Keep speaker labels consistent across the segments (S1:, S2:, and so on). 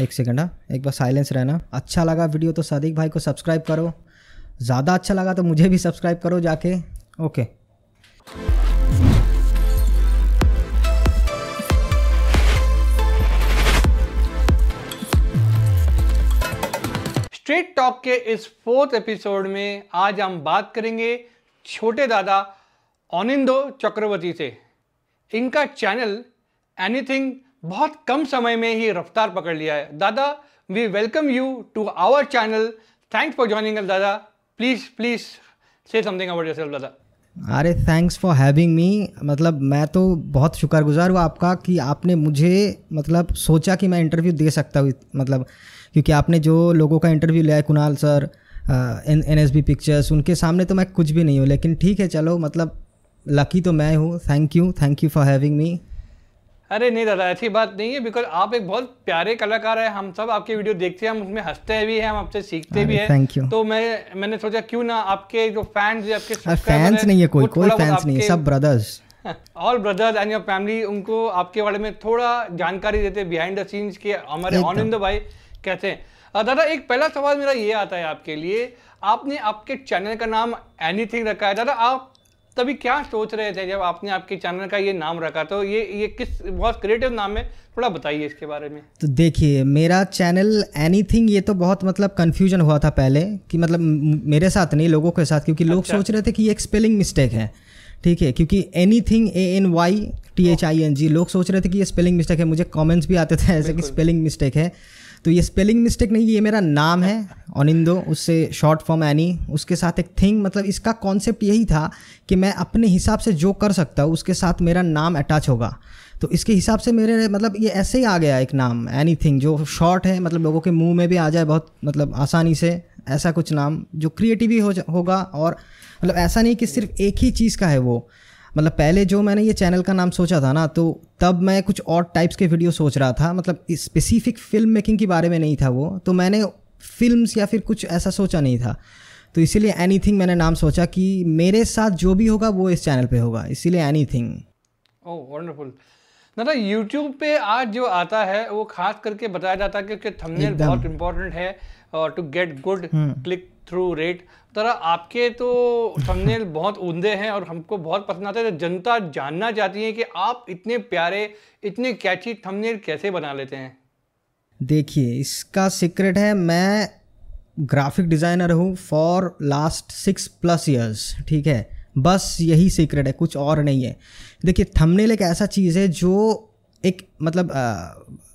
S1: एक सेकंड हाँ। एक बार साइलेंस रहना। अच्छा लगा वीडियो तो सादिक भाई को सब्सक्राइब करो। ज़्यादा अच्छा लगा तो मुझे भी सब्सक्राइब करो जाके। ओके।
S2: स्ट्रेट टॉक के इस फोर्थ एपिसोड में आज हम बात करेंगे छोटे दादा ऑनिंदो चक्रवर्ती से। इनका चैनल एनीथिंग बहुत कम समय में ही रफ्तार पकड़ लिया है। दादा we welcome you to our channel thanks for joining दादा। Please please say something about yourself दादा।
S1: अरे थैंक्स फॉर हैविंग मी मतलब मैं तो बहुत शुक्रगुजार हूँ आपका कि आपने मुझे मतलब सोचा कि मैं इंटरव्यू दे सकता हूँ। मतलब क्योंकि आपने जो लोगों का इंटरव्यू लिया है, Kunal sir N N S B pictures उनके सामने तो मैं कुछ भी नहीं हूँ, लेकिन ठीक है, चलो मतलब लकी तो मैं हूँ। Thank you thank you for having me
S2: अरे नहीं दादा ऐसी बात नहीं है बिकॉज़ आप एक बहुत प्यारे कलाकार है हम सब आपके वीडियो देखते हैं हम उसमें हँसते भी हैं हम आपसे सीखते भी हैं।
S1: थैंक यू
S2: तो मैं मैंने सोचा क्यों ना आपके जो फैंस आपके
S1: फैंस नहीं है कोई कोई फैंस नहीं है सब brothers
S2: all brothers and your family उनको आपके बारे में थोड़ा जानकारी देते बिहाइंड द सीन्स के हमारे आनंद भाई कहते हैं। दादा एक पहला सवाल मेरा ये आता है आपके लिए आपने आपके चैनल का नाम एनीथिंग रखा है? दादा आप तभी क्या सोच रहे थे जब आपने आपके चैनल का ये नाम रखा? तो ये ये किस बहुत क्रिएटिव नाम है थोड़ा बताइए इसके बारे में।
S1: तो देखिए मेरा चैनल एनीथिंग ये तो बहुत मतलब कन्फ्यूज़न हुआ था पहले कि मतलब मेरे साथ नहीं लोगों के साथ क्योंकि लोग अच्छा। सोच रहे थे कि ये एक स्पेलिंग मिस्टेक है। ठीक है क्योंकि anything A N Y T H I N G लोग सोच रहे थे कि ये स्पेलिंग मिस्टेक है। मुझे कमेंट्स भी आते थे ऐसे कि स्पेलिंग मिस्टेक है। तो ये स्पेलिंग मिस्टेक नहीं, ये मेरा नाम है ऑनिंदो उससे शॉर्ट फॉर्म एनी उसके साथ एक थिंग मतलब इसका कॉन्सेप्ट यही था कि मैं अपने हिसाब से जो कर सकता हूँ, उसके साथ मेरा नाम अटैच होगा। तो इसके हिसाब से मेरे मतलब ये ऐसे ही आ गया एक नाम एनी थिंग जो शॉर्ट है मतलब लोगों के मुँह में भी आ जाए बहुत मतलब आसानी से, ऐसा कुछ नाम, जो क्रिएटिव हो होगा और मतलब ऐसा नहीं कि सिर्फ़ एक ही चीज़ का है वो। मतलब पहले जो मैंने ये चैनल का नाम सोचा था ना तो तब मैं कुछ और टाइप्स के वीडियो सोच रहा था। मतलब स्पेसिफिक फ़िल्म मेकिंग के बारे में नहीं था वो तो मैंने फिल्म्स या फिर कुछ ऐसा सोचा नहीं था। तो इसीलिए एनी मैंने नाम सोचा कि मेरे साथ जो भी होगा वो इस चैनल पे होगा इसीलिए एनी थिंग
S2: ओह वंडरफुल दादा यूट्यूब पे आज जो आता है वो खास करके बताया जाता है कि थंबनेल बहुत इंपॉर्टेंट है और to get good click through rate तरह आपके तो थंबनेल बहुत उमदे हैं और हमको बहुत पसंद आते हैं। जनता जानना चाहती है कि आप इतने प्यारे, इतने कैची थंबनेल कैसे बना लेते हैं?
S1: देखिए, इसका सीक्रेट है, मैं ग्राफिक डिज़ाइनर हूँ for last six plus years ठीक है? बस यही सीक्रेट है, कुछ और नहीं है। देखिए थंबनेल एक ऐसा चीज़ है जो एक मतलब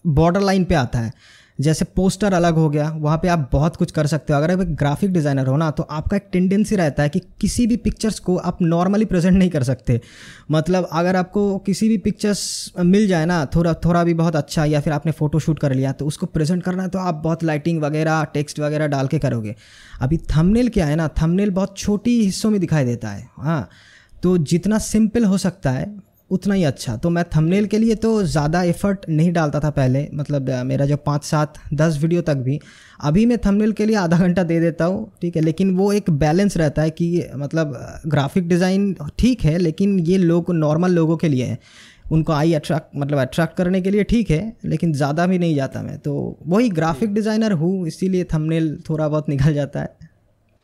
S1: बॉर्डर लाइन पे आता है। जैसे पोस्टर अलग हो गया, वहाँ पे आप बहुत कुछ कर सकते हो। अगर आप एक ग्राफिक डिज़ाइनर हो ना तो आपका एक टेंडेंसी रहता है कि किसी भी पिक्चर्स को आप नॉर्मली प्रेजेंट नहीं कर सकते। मतलब अगर आपको किसी भी पिक्चर्स मिल जाए ना, थोड़ा थोड़ा भी बहुत अच्छा या फिर आपने फ़ोटो शूट कर लिया तो उसको प्रेजेंट करना है तो आप बहुत लाइटिंग वगैरह टेक्स्ट वगैरह डाल के करोगे। अभी थमनेल क्या है ना थमनेल बहुत छोटी हिस्सों में दिखाई देता है। हाँ तो जितना सिंपल हो सकता है उतना ही अच्छा। तो मैं थंबनेल के लिए तो ज़्यादा एफर्ट नहीं डालता था पहले मतलब मेरा जो पाँच सात दस वीडियो तक भी। अभी मैं थंबनेल के लिए आधा घंटा दे देता हूँ ठीक है लेकिन वो एक बैलेंस रहता है कि मतलब ग्राफिक डिज़ाइन ठीक है लेकिन ये लोग नॉर्मल लोगों के लिए है। उनको आई अट्रैक्ट मतलब अट्रैक्ट करने के लिए ठीक है लेकिन ज़्यादा भी नहीं जाता मैं। तो वही ग्राफिक डिज़ाइनर हूँ इसीलिए थंबनेल थोड़ा बहुत निकल जाता है।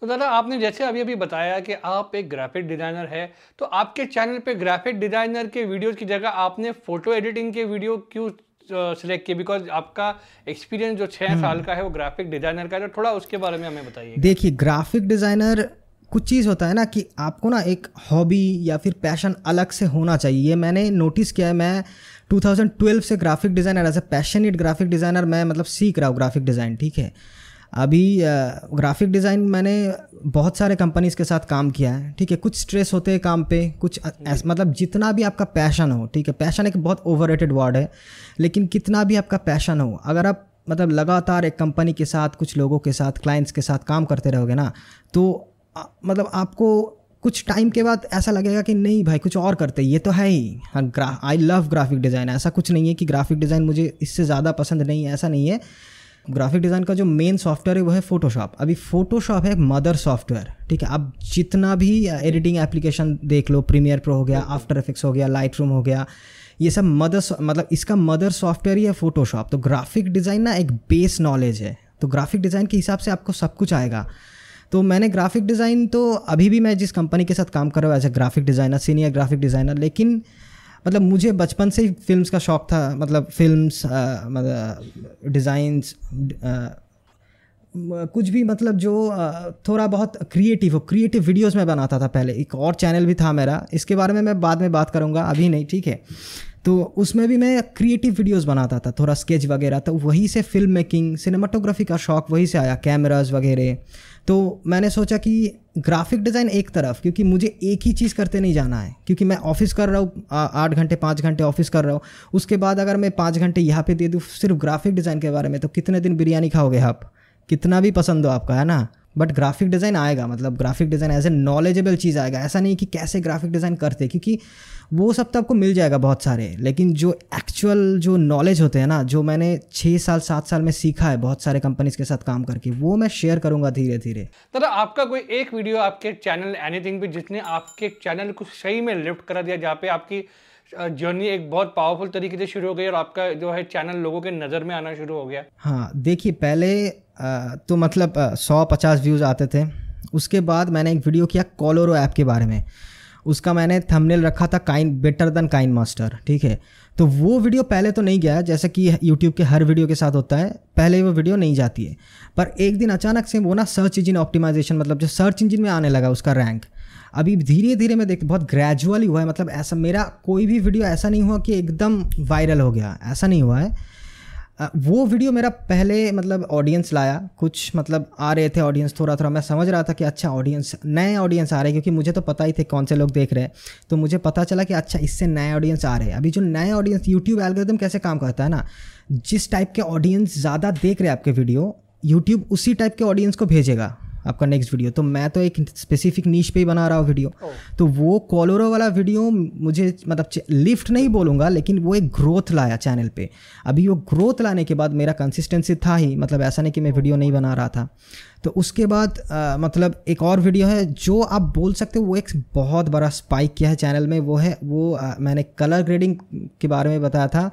S2: तो दादा आपने जैसे अभी अभी बताया कि आप एक ग्राफिक डिज़ाइनर है तो आपके चैनल पे ग्राफिक डिज़ाइनर के वीडियोस की जगह आपने फ़ोटो एडिटिंग के वीडियो क्यों सिलेक्ट किए? बिकॉज़ आपका एक्सपीरियंस जो छः हम्म। साल का है वो ग्राफिक डिज़ाइनर का है तो थोड़ा उसके बारे में हमें बताइए।
S1: देखिए ग्राफिक डिज़ाइनर कुछ चीज़ होता है ना कि आपको ना एक हॉबी या फिर पैशन अलग से होना चाहिए। ये मैंने नोटिस किया है मैं 2012 से graphic designer as a passionate graphic designer मैं मतलब सीख रहा हूँ ग्राफिक डिज़ाइन ठीक है? अभी ग्राफिक डिज़ाइन मैंने बहुत सारे कंपनीज़ के साथ काम किया है ठीक है? कुछ स्ट्रेस होते हैं काम पे कुछ मतलब जितना भी आपका पैशन हो ठीक है? पैशन एक बहुत ओवर वर्ड है लेकिन कितना भी आपका पैशन हो अगर आप मतलब लगातार एक कंपनी के साथ कुछ लोगों के साथ क्लाइंट्स के साथ काम करते रहोगे ना तो आ, मतलब आपको कुछ टाइम के बाद ऐसा लगेगा कि नहीं भाई कुछ और करते ये तो है ही। हाँ आई लव ग्राफिक डिज़ाइन ऐसा कुछ नहीं है कि ग्राफिक डिज़ाइन मुझे इससे ज़्यादा पसंद नहीं है ऐसा नहीं है। ग्राफिक डिज़ाइन का जो मेन सॉफ्टवेयर है वो है फोटोशॉप अभी फोटोशॉप है एक मदर सॉफ्टवेयर ठीक है? अब जितना भी एडिटिंग एप्लीकेशन देख लो प्रीमियर प्रो हो गया आफ्टर इफेक्ट्स हो गया लाइट हो गया ये सब मदर मतलब इसका मदर सॉफ्टवेयर ही है फोटोशॉप तो ग्राफिक डिज़ाइन ना एक बेस नॉलेज है. तो ग्राफिक डिज़ाइन के हिसाब से आपको सब कुछ आएगा. तो मैंने ग्राफिक डिज़ाइन तो अभी भी मैं जिस कंपनी के साथ काम कर रहा हूँ as a graphic designer senior graphic designer लेकिन मतलब मुझे बचपन से ही फिल्म्स का शौक था मतलब फिल्म्स मतलब डिज़ाइंस कुछ भी मतलब जो थोड़ा बहुत क्रिएटिव हो। क्रिएटिव वीडियोस में बनाता था पहले। एक और चैनल भी था मेरा। इसके बारे में मैं बाद में बात करूँगा, अभी नहीं, ठीक है? तो उसमें भी मैं क्रिएटिव वीडियोस बनाता था। थोड़ा स्केच वगैरह तो वहीं से फ़िल्म मेकिंग सिनेमाटोग्राफी का शौक वहीं से आया। कैमराज वगैरह। तो मैंने सोचा कि ग्राफिक डिज़ाइन एक तरफ़, क्योंकि मुझे एक ही चीज़ करते नहीं जाना है, क्योंकि मैं ऑफ़िस कर रहा हूँ आठ घंटे, पाँच घंटे ऑफ़िस कर रहा हूँ। उसके बाद अगर मैं पाँच घंटे यहाँ पे दे दूँ, सिर्फ़ ग्राफिक डिज़ाइन के बारे में तो कितने दिन बिरयानी खाओगे आप? कितना भी पसंद हो आपका, है ना? बट ग्राफिक डिज़ाइन आएगा मतलब graphic design as a knowledgeable चीज़ आएगा। ऐसा नहीं कि कैसे ग्राफिक डिज़ाइन करते क्योंकि वो सब तो आपको मिल जाएगा बहुत सारे। लेकिन जो एक्चुअल जो नॉलेज होते हैं ना जो मैंने छः साल सात साल में सीखा है बहुत सारे कंपनीज़ के साथ काम करके वो मैं शेयर करूँगा धीरे धीरे
S2: दादा आपका कोई एक वीडियो आपके चैनल एनीथिंग पे जिसने आपके चैनल को सही में लिफ्ट करा दिया जहाँ पे आपकी जर्नी एक बहुत पावरफुल तरीके से शुरू हो गई और आपका जो है चैनल लोगों के नज़र में आना शुरू हो गया?
S1: हाँ देखिए पहले तो मतलब सौ पचास व्यूज़ आते थे। उसके बाद मैंने एक वीडियो किया कॉलोरो ऐप के बारे में। उसका मैंने थंबनेल रखा था Kine better than KineMaster ठीक है? तो वो वीडियो पहले तो नहीं गया जैसे कि यूट्यूब के हर वीडियो के साथ होता है, पहले वो वीडियो नहीं जाती है। पर एक दिन अचानक से वो ना सर्च इंजिन ऑप्टिमाइजेशन मतलब जो सर्च इंजिन में आने लगा उसका रैंक अभी धीरे धीरे मैं देख, बहुत ग्रेजुअली हुआ है मतलब ऐसा मेरा कोई भी वीडियो ऐसा नहीं हुआ कि एकदम वायरल हो गया, ऐसा नहीं हुआ है। वो वीडियो मेरा पहले मतलब ऑडियंस लाया। कुछ मतलब आ रहे थे ऑडियंस थोड़ा थोड़ा मैं समझ रहा था कि अच्छा ऑडियंस नए ऑडियंस आ रहे हैं, क्योंकि मुझे तो पता ही थे कौन से लोग देख रहे हैं। तो मुझे पता चला कि अच्छा इससे नए ऑडियंस आ रहे हैं। अभी जो नए ऑडियंस यूट्यूब एल्गोरिदम कैसे काम करता है ना, जिस टाइप के ऑडियंस ज़्यादा देख रहे हैं आपके वीडियो यूट्यूब उसी टाइप के ऑडियंस को भेजेगा। आपका नेक्स्ट वीडियो तो मैं तो एक स्पेसिफिक नीच पे ही बना रहा हूँ वीडियो oh. तो वो कॉलोरो वाला वीडियो मुझे मतलब लिफ्ट नहीं बोलूँगा लेकिन वो एक ग्रोथ लाया चैनल पे। अभी वो ग्रोथ लाने के बाद मेरा कंसिस्टेंसी था ही मतलब ऐसा नहीं कि मैं वीडियो नहीं बना रहा था। तो उसके बाद आ, मतलब एक और वीडियो है जो आप बोल सकते हो वो एक बहुत बड़ा स्पाइक किया है चैनल में। वो है वो आ, मैंने कलर ग्रेडिंग के बारे में बताया था।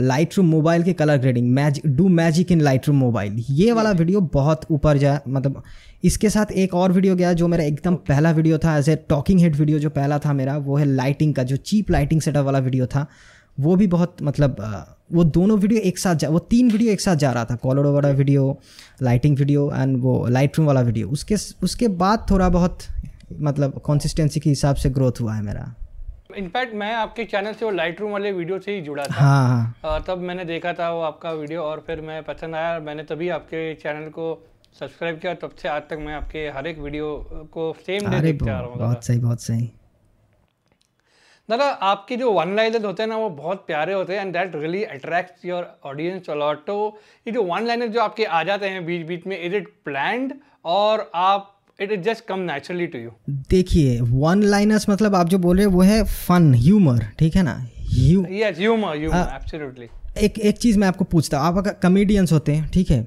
S1: लाइट रूम मोबाइल के colour grading mag do magic in Lightroom mobile ये वाला वीडियो बहुत ऊपर जाए मतलब इसके साथ एक और वीडियो गया जो मेरा एकदम पहला वीडियो था as a talking head video जो पहला था मेरा वो है लाइटिंग का जो चीप लाइटिंग सेटअप वाला वीडियो था। वो भी बहुत मतलब वो दोनों वीडियो एक साथ जा वो तीन वीडियो एक साथ जा रहा था कॉलोडो वाला वीडियो लाइटिंग वीडियो एंड वो लाइट रूम वाला वीडियो उसके उसके बाद थोड़ा बहुत मतलब कंसिस्टेंसी के हिसाब से ग्रोथ हुआ है मेरा।
S2: इनफैक्ट मैं आपके चैनल से वो लाइट रूम वाले वीडियो से ही जुड़ा था।
S1: हाँ हाँ।
S2: तब मैंने देखा था वो आपका वीडियो और फिर मैं पसंद आया मैंने तभी आपके चैनल को सब्सक्राइब किया तब से आज तक मैं आपके हर एक वीडियो को सेम डे देखते आ रहा हूँ
S1: बहुत सही बहुत सही।
S2: दादा आपके जो वन लाइनर होते हैं ना वो बहुत प्यारे होते हैं and that really attracts your audience a lot तो ये जो वन लाइनर जो आपके आ जाते हैं बीच बीच में इज़ इट प्लान्ड और आप it is just come naturally to you
S1: देखिए वन लाइनर्स मतलब आप जो बोल रहे हैं वो है फन ह्यूमर ठीक है ना?
S2: यस ह्यूमर ह्यूमर एब्सोल्युटली
S1: एक एक चीज़ मैं आपको पूछता हूँ आप अगर कमेडियंस होते हैं ठीक है?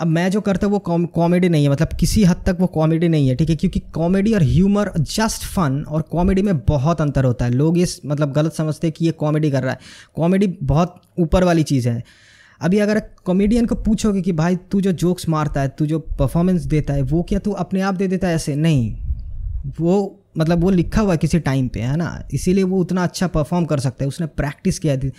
S1: अब मैं जो करता हूँ, वो कॉमेडी नहीं है मतलब किसी हद तक वो कॉमेडी नहीं है, ठीक है? क्योंकि कॉमेडी और ह्यूमर जस्ट फन और कॉमेडी में बहुत अंतर होता है। लोग ये मतलब गलत समझते हैं कि ये कॉमेडी कर रहा है। कॉमेडी बहुत ऊपर वाली चीज़ है। अभी अगर कॉमेडियन को पूछोगे कि भाई, तू जो जोक्स मारता है, तू जो परफॉर्मेंस देता है, वो क्या तू अपने आप दे देता है ऐसे? नहीं। वो मतलब वो लिखा हुआ है किसी टाइम पे, है ना? इसीलिए वो उतना अच्छा परफॉर्म कर सकता है। उसने प्रैक्टिस किया थी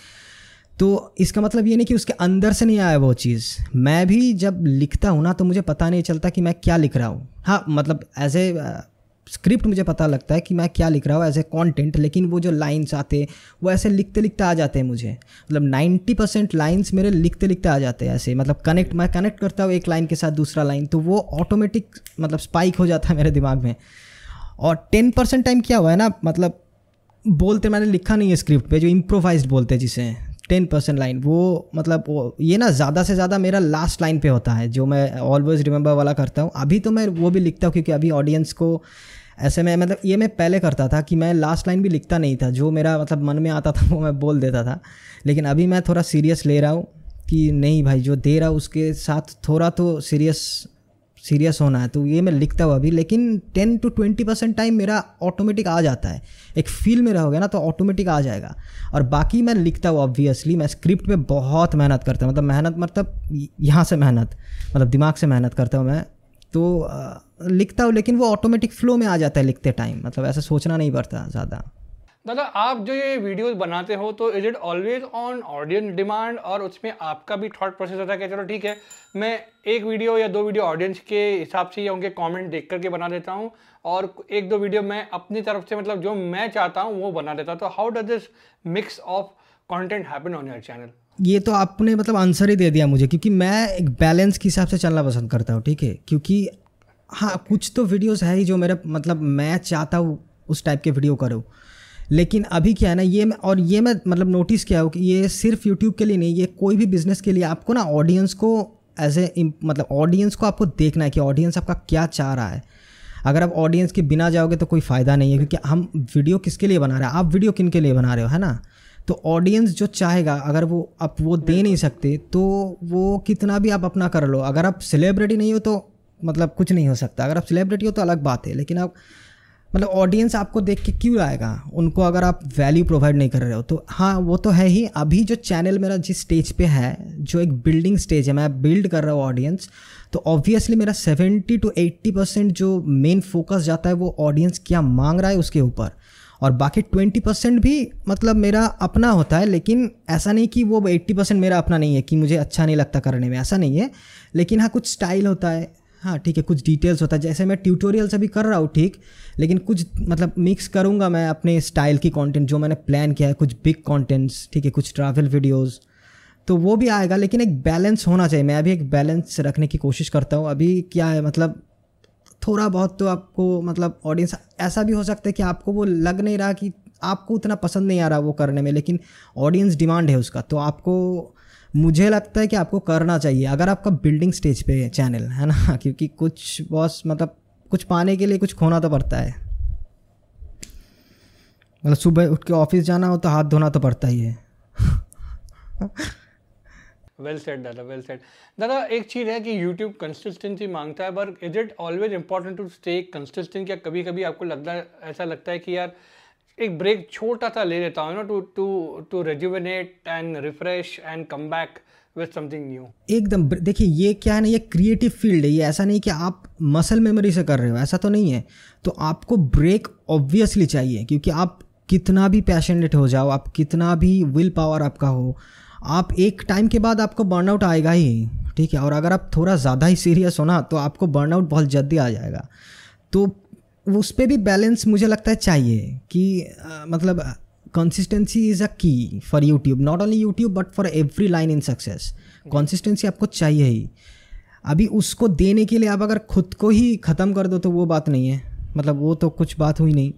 S1: तो इसका मतलब ये नहीं कि उसके अंदर से नहीं आया वो चीज़। मैं भी जब लिखता हूँ ना तो मुझे पता नहीं चलता कि मैं क्या लिख रहा हूँ। हाँ मतलब एज ए स्क्रिप्ट मुझे पता लगता है कि मैं क्या लिख रहा हूँ एज ए कॉन्टेंट लेकिन वो जो लाइन्स आते वो ऐसे लिखते लिखते आ जाते हैं मुझे। मतलब नाइन्टी परसेंट लाइन्स मेरे लिखते लिखते आ जाते हैं ऐसे। मतलब कनेक्ट मैं कनेक्ट करता हूँ एक लाइन के साथ दूसरा लाइन तो वो ऑटोमेटिक मतलब स्पाइक हो जाता है मेरे दिमाग में। और टेन परसेंट टाइम क्या हुआ है ना मतलब बोलते मैंने लिखा नहीं है स्क्रिप्ट पे, जो इम्प्रोवाइज बोलते हैं जिसे। टेन परसेंट लाइन वो मतलब वो, ये ना ज़्यादा से ज़्यादा मेरा लास्ट लाइन पे होता है, जो मैं ऑलवेज रिमेंबर वाला करता हूँ। अभी तो मैं वो भी लिखता हूँ, क्योंकि अभी ऑडियंस को ऐसे में मतलब ये मैं पहले करता था कि मैं लास्ट लाइन भी लिखता नहीं था, जो मेरा मतलब मन में आता था वो मैं बोल देता था। लेकिन अभी मैं थोड़ा सीरियस ले रहा हूँ कि नहीं भाई, जो दे रहा उसके साथ थोड़ा तो सीरियस सीरियस होना है तो ये मैं लिखता हूँ अभी लेकिन ten to twenty percent time मेरा ऑटोमेटिक आ जाता है। एक फील में रहोगे ना तो ऑटोमेटिक आ जाएगा। और बाकी मैं लिखता हूँ ऑब्वियसली मैं स्क्रिप्ट पे बहुत मेहनत करता हूँ। मतलब मेहनत मतलब यहाँ से मेहनत मतलब दिमाग से मेहनत करता हूँ मैं। तो लिखता हूँ, लेकिन वो ऑटोमेटिक फ्लो में आ जाता है लिखते टाइम मतलब ऐसा सोचना नहीं पड़ता ज़्यादा।
S2: दादा आप जो ये वीडियोस बनाते हो तो is it always on audience demand और उसमें आपका भी थॉट प्रोसेस होता है कि चलो ठीक है मैं एक वीडियो या दो वीडियो ऑडियंस के हिसाब से या उनके कमेंट देख करके बना देता हूँ और एक दो वीडियो मैं अपनी तरफ़ से मतलब जो मैं चाहता हूँ वो बना देता हूँ। तो how does this mix of content happen on your channel
S1: ये तो आपने मतलब आंसर ही दे दिया मुझे क्योंकि मैं एक बैलेंस के हिसाब से चलना पसंद करता हूँ ठीक है? क्योंकि हाँ कुछ तो वीडियोस है ही जो मेरा मतलब मैं चाहता हूँ उस टाइप के वीडियो करूँ। लेकिन अभी क्या है ना ये मैं और ये मैं मतलब नोटिस किया हो कि ये सिर्फ़ यूट्यूब के लिए नहीं ये कोई भी बिज़नेस के लिए आपको ना ऑडियंस को एज ए मतलब ऑडियंस को आपको देखना है कि ऑडियंस आपका क्या चाह रहा है। अगर आप ऑडियंस के बिना जाओगे तो कोई फ़ायदा नहीं है क्योंकि हम वीडियो किसके लिए बना रहे हैं? आप वीडियो किन के लिए बना रहे हो है ना? तो ऑडियंस जो चाहेगा अगर वो आप वो दे नहीं सकते तो वो कितना भी आप अपना कर लो। अगर आप सेलिब्रिटी नहीं हो तो मतलब कुछ नहीं हो सकता। अगर आप सेलिब्रिटी हो तो अलग बात है लेकिन आप मतलब ऑडियंस आपको देख के क्यों आएगा? उनको अगर आप वैल्यू प्रोवाइड नहीं कर रहे हो तो हाँ वो तो है ही। अभी जो चैनल मेरा जिस स्टेज पे है, जो एक बिल्डिंग स्टेज है, मैं बिल्ड कर रहा हूँ ऑडियंस तो ऑब्वियसली मेरा सेवेंटी टू एट्टी परसेंट जो मेन फोकस जाता है, वो ऑडियंस क्या मांग रहा है उसके ऊपर। और बाकी ट्वेंटी परसेंट भी मतलब मेरा अपना होता है, लेकिन ऐसा नहीं कि वो एट्टी परसेंट मेरा अपना नहीं है, कि मुझे अच्छा नहीं लगता करने में, ऐसा नहीं है। लेकिन हाँ कुछ स्टाइल होता है हाँ ठीक है, कुछ डिटेल्स होता है। जैसे मैं ट्यूटोरियल्स अभी कर रहा हूँ, ठीक, लेकिन कुछ मतलब मिक्स करूँगा मैं अपने स्टाइल की कंटेंट जो मैंने प्लान किया है, कुछ बिग कंटेंट्स ठीक है, कुछ ट्रैवल वीडियोस तो वो भी आएगा, लेकिन एक बैलेंस होना चाहिए। मैं अभी एक बैलेंस रखने की कोशिश करता हूँ। अभी क्या है मतलब थोड़ा बहुत तो आपको मतलब ऑडियंस ऐसा भी हो सकता है कि आपको वो लग नहीं रहा कि आपको उतना पसंद नहीं आ रहा वो करने में, लेकिन ऑडियंस डिमांड है उसका तो आपको मुझे लगता है कि आपको करना चाहिए, अगर आपका बिल्डिंग स्टेज पे है चैनल है ना? क्योंकि कुछ बॉस मतलब कुछ पाने के लिए कुछ खोना तो पड़ता है। मतलब सुबह उठ के ऑफ़िस जाना हो तो हाथ धोना तो पड़ता ही है।
S2: वेल सेट दादा वेल सेट दादा, एक चीज़ है कि यूट्यूब कंसिस्टेंसी माँगता है but is it always important to stay consistent या कभी कभी आपको लगता ऐसा लगता है कि यार एक ब्रेक छोटा सा ले लेता हूँ ना to to to rejuvenate and refresh and come back with something new
S1: एकदम देखिए, ये क्या है ना, ये क्रिएटिव फ़ील्ड है, ये ऐसा नहीं कि आप मसल मेमोरी से कर रहे हो, ऐसा तो नहीं है। तो आपको ब्रेक ऑब्वियसली चाहिए, क्योंकि आप कितना भी पैशनेट हो जाओ, आप कितना भी विल पावर आपका हो, आप एक टाइम के बाद आपको बर्नआउट आएगा ही, ठीक है? और अगर आप थोड़ा ज़्यादा ही सीरियस हो ना तो आपको बर्नआउट बहुत जल्दी आ जाएगा। तो उस पर भी बैलेंस मुझे लगता है चाहिए कि आ, मतलब consistency is a key for YouTube not only YouTube but for every line in success consistency आपको चाहिए ही। अभी उसको देने के लिए आप अगर खुद को ही ख़त्म कर दो तो वो बात नहीं है। मतलब वो तो कुछ बात हुई नहीं।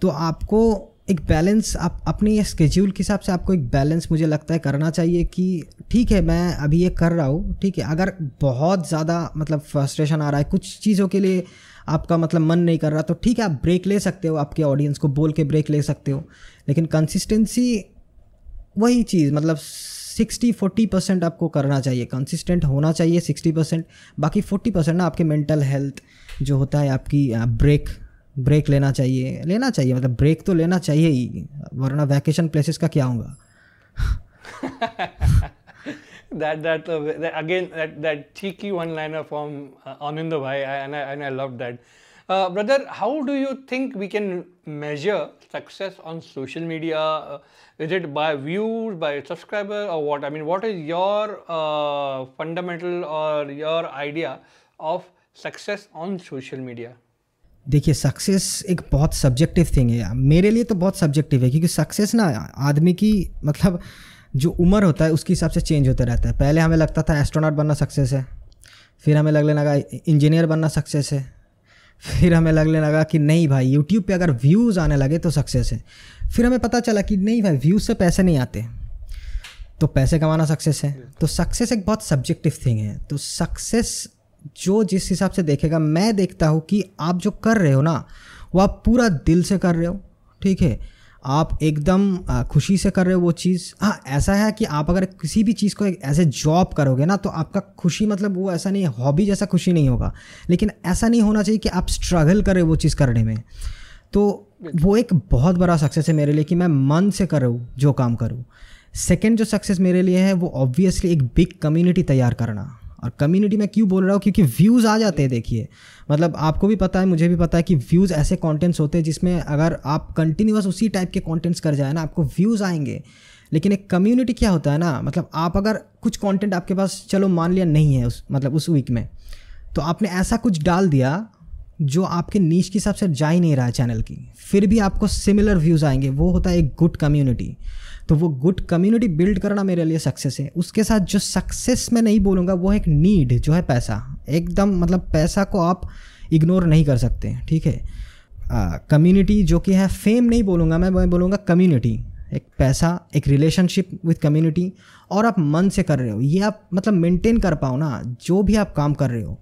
S1: तो आपको एक बैलेंस आप अपने स्केड्यूल के हिसाब से आपको एक बैलेंस मुझे लगता है करना चाहिए कि ठीक है मैं अभी ये कर रहा हूँ ठीक है। अगर बहुत ज़्यादा मतलब फ्रस्ट्रेशन आ रहा है कुछ चीज़ों के लिए आपका मतलब मन नहीं कर रहा तो ठीक है, आप ब्रेक ले सकते हो, आपके ऑडियंस को बोल के ब्रेक ले सकते हो। लेकिन कंसिस्टेंसी वही चीज़ मतलब सिक्सटी फोर्टी परसेंट आपको करना चाहिए कंसिस्टेंट होना चाहिए सिक्सटी परसेंट बाकी फोर्टी परसेंट ना आपके मेंटल हेल्थ जो होता है, आपकी ब्रेक ब्रेक लेना चाहिए लेना चाहिए मतलब ब्रेक तो लेना चाहिए ही, वरना वैकेशन प्लेसेस का क्या होगा?
S2: that that, uh, that again that that cheeky one liner from uh, Ananda bhai and I, and I love that uh, brother how do you think we can measure success on social media uh, is it by views by subscriber or what i mean what is your uh, fundamental or your idea of success on social media
S1: देखिए success एक बहुत subjective thing है मेरे लिए तो बहुत subjective है क्योंकि सक्सेस ना आदमी की मतलब जो उम्र होता है, उसके हिसाब से चेंज होता रहता है। पहले हमें लगता था एस्ट्रोनॉट बनना सक्सेस है। फिर हमें लगने लगा इंजीनियर बनना सक्सेस है। फिर हमें लगने लगा कि नहीं भाई यूट्यूब पे अगर व्यूज़ आने लगे तो सक्सेस है। फिर हमें पता चला कि नहीं भाई व्यूज़ से पैसे नहीं आते। तो पैसे कमाना सक्सेस है। तो सक्सेस एक बहुत सब्जेक्टिव थिंग है। तो सक्सेस जो जिस हिसाब से देखेगा, मैं देखता हूँ कि आप जो कर रहे हो ना, वो आप पूरा दिल से कर रहे हो, ठीक है? आप एकदम खुशी से कर रहे हो वो चीज़। हाँ ऐसा है कि आप अगर किसी भी चीज़ को एज ए जॉब करोगे ना तो आपका खुशी मतलब वो ऐसा नहीं हॉबी जैसा खुशी नहीं होगा। लेकिन ऐसा नहीं होना चाहिए कि आप स्ट्रगल करें वो चीज़ करने में। तो वो एक बहुत बड़ा सक्सेस है मेरे लिए कि मैं मन से करूँ जो काम करूँ। सेकेंड जो सक्सेस मेरे लिए है वो ऑब्वियसली एक बिग कम्युनिटी तैयार करना। और कम्युनिटी में क्यों बोल रहा हूँ? क्योंकि व्यूज़ आ जाते हैं, देखिए। मतलब आपको भी पता है, मुझे भी पता है कि व्यूज़ ऐसे कंटेंट्स होते हैं जिसमें अगर आप कंटिन्यूस उसी टाइप के कंटेंट्स कर जाए ना, आपको व्यूज़ आएँगे। लेकिन एक कम्युनिटी क्या होता है ना मतलब आप अगर कुछ कंटेंट आपके पास, चलो मान लिया नहीं है उस मतलब उस वीक में तो आपने ऐसा कुछ डाल दिया जो आपके नीच के हिसाब से जा ही नहीं रहा है चैनल की। फिर भी आपको सिमिलर व्यूज़ आएँगे। वो होता है एक गुड कम्युनिटी तो वो गुड कम्युनिटी बिल्ड करना मेरे लिए सक्सेस है। उसके साथ जो सक्सेस मैं नहीं बोलूँगा, वो एक नीड जो है पैसा। एकदम मतलब पैसा को आप इग्नोर नहीं कर सकते, ठीक है? कम्युनिटी जो कि है फेम नहीं बोलूँगा मैं मैं बोलूँगा कम्युनिटी एक पैसा, एक रिलेशनशिप विथ कम्युनिटी और आप मन से कर रहे हो। ये आप मतलब मेंटेन कर पाओ ना, जो भी आप काम कर रहे हो।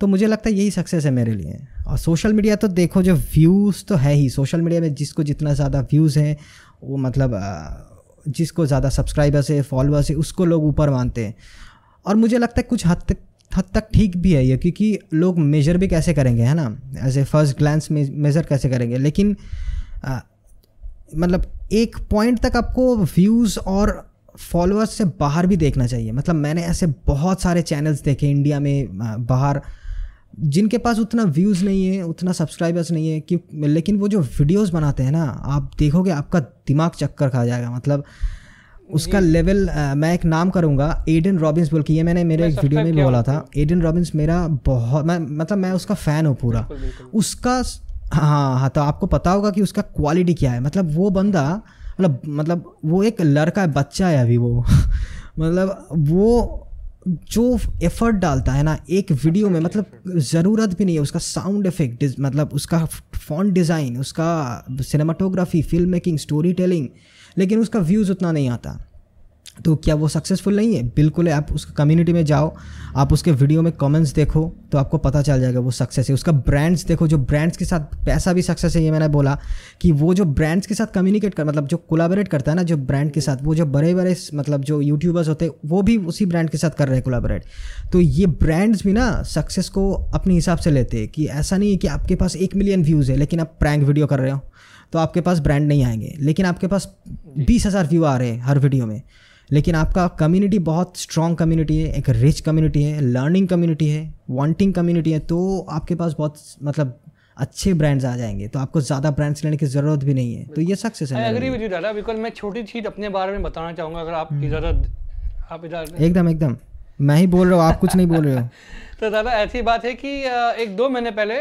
S1: तो मुझे लगता है यही सक्सेस है मेरे लिए। और सोशल मीडिया तो देखो, जो व्यूज़ तो है ही। सोशल मीडिया में जिसको जितना ज़्यादा व्यूज़ हैं, वो मतलब जिसको ज़्यादा सब्सक्राइबर्स है फॉलोअर्स है, उसको लोग ऊपर मानते हैं। और मुझे लगता है कुछ हद तक हद तक ठीक भी है ये, क्योंकि लोग मेजर भी कैसे करेंगे, है ना? As a first glance measure कैसे करेंगे? लेकिन मतलब एक पॉइंट तक आपको व्यूज़ और फॉलोअर्स से बाहर भी देखना चाहिए। मतलब मैंने ऐसे बहुत सारे चैनल्स देखे इंडिया में बाहर जिनके पास उतना व्यूज़ नहीं है उतना सब्सक्राइबर्स नहीं है कि लेकिन वो जो वीडियोस बनाते हैं ना आप देखोगे आपका दिमाग चक्कर खा जाएगा। मतलब उसका लेवल मैं एक नाम करूँगा एडन रॉबिन्स बोल के ये मैंने मेरे एक वीडियो में भी बोला था। एडन रॉबिन्स मेरा बहुत मैं मतलब मैं उसका फ़ैन हूँ पूरा। उसका हाँ हाँ तो आपको पता होगा कि उसका क्वालिटी क्या है। मतलब वो बंदा मतलब मतलब वो एक लड़का है बच्चा है अभी वो। मतलब वो जो एफर्ट डालता है ना, एक वीडियो में मतलब ज़रूरत भी नहीं है उसका साउंड इफ़ेक्ट मतलब उसका फॉन्ट डिज़ाइन उसका cinematography film making story telling लेकिन उसका व्यूज़ उतना नहीं आता। तो क्या वो सक्सेसफुल नहीं है? बिल्कुल है आप उस कम्युनिटी में जाओ आप उसके वीडियो में कमेंट्स देखो तो आपको पता चल जाएगा वो सक्सेस है। उसका ब्रांड्स देखो जो ब्रांड्स के साथ पैसा भी सक्सेस है ये मैंने बोला कि वो जो ब्रांड्स के साथ कम्युनिकेट कर मतलब जो कोलाबरेट करता है ना जो ब्रांड के साथ वो जो बड़े बड़े मतलब जो यूट्यूबर्स होते हैं वो भी उसी ब्रांड के साथ कर रहे हैं कोलाबरेट तो ये ब्रांड्स भी ना सक्सेस को अपने हिसाब से लेते हैं कि ऐसा नहीं है कि आपके पास एक मिलियन व्यूज़ है लेकिन आप प्रैंक वीडियो कर रहे हो तो आपके पास ब्रांड नहीं आएँगे। लेकिन आपके पास बीस हज़ार व्यू आ रहे हैं हर वीडियो में। लेकिन आपका कम्युनिटी बहुत स्ट्रॉन्ग कम्युनिटी है एक रिच कम्युनिटी है लर्निंग कम्युनिटी है वांटिंग कम्युनिटी है तो आपके पास बहुत मतलब अच्छे ब्रांड्स आ जाएँगे। तो आपको ज़्यादा ब्रांड्स लेने की ज़रूरत भी नहीं है। तो ये सक्सेस है
S2: एग्री विद यू दादा बिकॉज़ मैं छोटी चीज़ अपने बारे में बताना चाहूँगा अगर आप इधर आप इधर।
S1: एकदम एकदम। मैं ही बोल रहा हूँ आप कुछ नहीं बोल रहे हो।
S2: तो दादा ऐसी बात है कि एक दो महीने पहले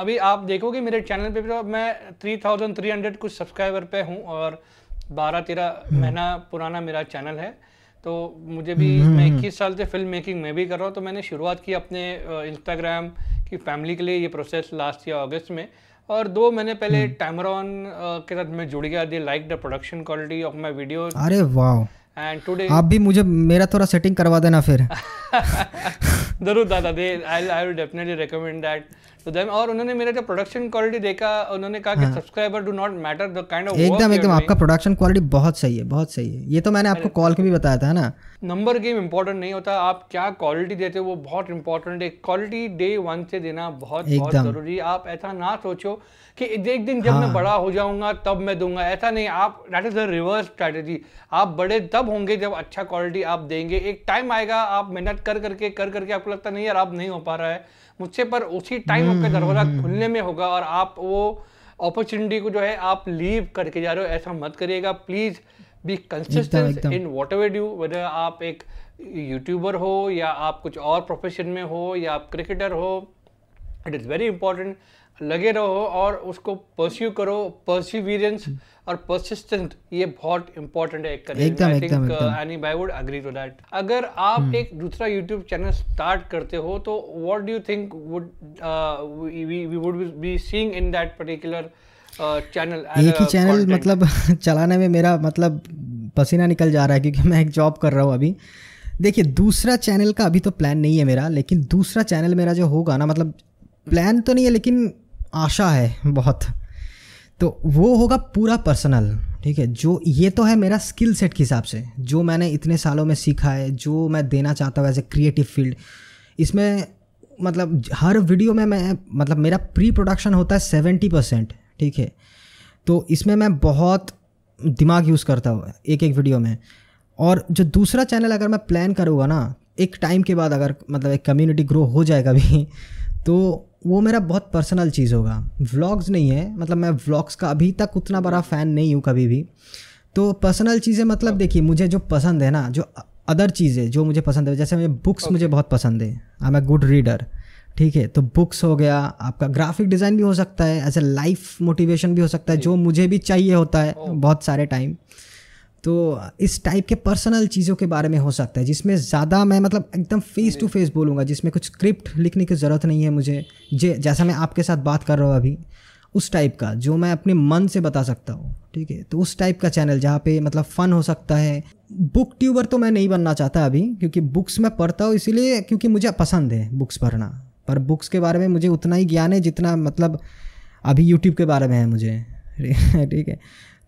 S2: अभी आप देखोगे मेरे चैनल पे तो मैं थ्री थाउज़ेंड थ्री हंड्रेड कुछ सब्सक्राइबर पे हूँ और बारह तेरह हम्म। महीना पुराना मेरा चैनल है। तो मुझे भी हम्म, मैं हम्म, इक्कीस साल से फ़िल्म मेकिंग में भी कर रहा हूँ। तो मैंने शुरुआत की अपने इंस्टाग्राम की फैमिली के लिए ये प्रोसेस लास्ट ईयर अगस्त में। और दो महीने पहले टैमरॉन के साथ मैं जुड़ गया। They like the production quality of my video
S1: अरे वाह। एंड टुडे आप भी मुझे मेरा थोड़ा सेटिंग करवा देना फिर।
S2: ज़रूर दादा they I I will definitely recommend that to them और उन्होंने मेरा जो प्रोडक्शन क्वालिटी देखा उन्होंने कहा हाँ। कि subscriber do not matter the kind of
S1: एकदम एकदम आपका प्रोडक्शन क्वालिटी बहुत सही है बहुत सही है। ये तो मैंने आपको कॉल के भी बताया था ना?
S2: नंबर गेम इंपॉर्टेंट नहीं होता आप क्या क्वालिटी देते हो वो बहुत इंपॉर्टेंट है। क्वालिटी डे वन से देना बहुत बहुत ज़रूरी आप ऐसा ना सोचो कि एक दिन जब हाँ. मैं बड़ा हो जाऊँगा तब मैं दूँगा। ऐसा नहीं आप that is the reverse strategy आप बड़े तब होंगे जब अच्छा क्वालिटी आप देंगे। एक टाइम आएगा आप मेहनत कर करके कर करके आपको लगता नहीं यार आप नहीं हो पा रहा है। मुझसे पर उसी टाइम आपका हम्म, दरवाज़ा हम्म, हम्म, खुलने में होगा और आप वो अपॉर्चुनिटी को जो है आप लीव करके जा रहे हो ऐसा मत करिएगा। Please be consistent in whatever do whether आप एक यूट्यूबर हो या आप कुछ और प्रोफेशन में हो या आप क्रिकेटर हो इट इज़ वेरी इंपॉर्टेंट लगे रहो और उसको परस्यू करो परसिवियरेंस और परसिस्टेंट ये बहुत इंपॉर्टेंट है एक
S1: एकदम I think
S2: anybody would agree to that अगर आप hmm. एक दूसरा यूट्यूब चैनल स्टार्ट करते हो तो what do you think would we would be seeing in that particular channel
S1: एक ही चैनल मतलब चलाने में मेरा मतलब पसीना निकल जा रहा है क्योंकि मैं एक जॉब कर रहा हूँ अभी। देखिए दूसरा चैनल का अभी तो प्लान नहीं है मेरा लेकिन दूसरा चैनल मेरा जो होगा ना मतलब प्लान तो नहीं है लेकिन आशा है बहुत। तो वो होगा पूरा पर्सनल ठीक है? जो ये तो है मेरा स्किल सेट के हिसाब से। जो मैंने इतने सालों में सीखा है, जो मैं देना चाहता हूँ एज ए क्रिएटिव फ़ील्ड इसमें मतलब हर वीडियो में मैं मतलब मेरा प्री प्रोडक्शन होता है सेवेंटी परसेंट ठीक है? तो इसमें मैं बहुत दिमाग यूज़ करता हूँ एक एक वीडियो में। और जो दूसरा चैनल अगर मैं प्लान करूँगा ना, एक टाइम के बाद अगर मतलब एक कम्युनिटी ग्रो हो जाएगा भी तो वो मेरा बहुत पर्सनल चीज़ होगा। व्लॉग्स नहीं है मतलब मैं व्लॉग्स का अभी तक उतना बड़ा फ़ैन नहीं हूँ कभी भी। तो पर्सनल चीज़ें मतलब देखिए मुझे जो पसंद है ना जो अदर चीज़ें जो मुझे पसंद है जैसे मुझे बुक्स okay. मुझे बहुत पसंद है। I am a good reader ठीक है? तो बुक्स हो गया आपका ग्राफिक डिज़ाइन भी हो सकता है एज ए लाइफ मोटिवेशन भी हो सकता है जो। मुझे भी चाहिए होता है बहुत सारे टाइम तो इस टाइप के पर्सनल चीज़ों के बारे में हो सकता है, जिसमें ज़्यादा मैं मतलब एकदम फेस टू फेस बोलूँगा, जिसमें कुछ स्क्रिप्ट लिखने की ज़रूरत नहीं है मुझे। जे, जैसा मैं आपके साथ बात कर रहा हूँ अभी, उस टाइप का, जो मैं अपने मन से बता सकता हूँ, ठीक है? तो उस टाइप का चैनल जहाँ पे मतलब फ़न हो सकता है। बुक ट्यूबर तो मैं नहीं बनना चाहता अभी, क्योंकि बुक्स मैं पढ़ता हूँ, इसीलिए क्योंकि मुझे पसंद है बुक्स पढ़ना। पर बुक्स के बारे में मुझे उतना ही ज्ञान है, जितना मतलब अभी यूट्यूब के बारे में है मुझे। ठीक है?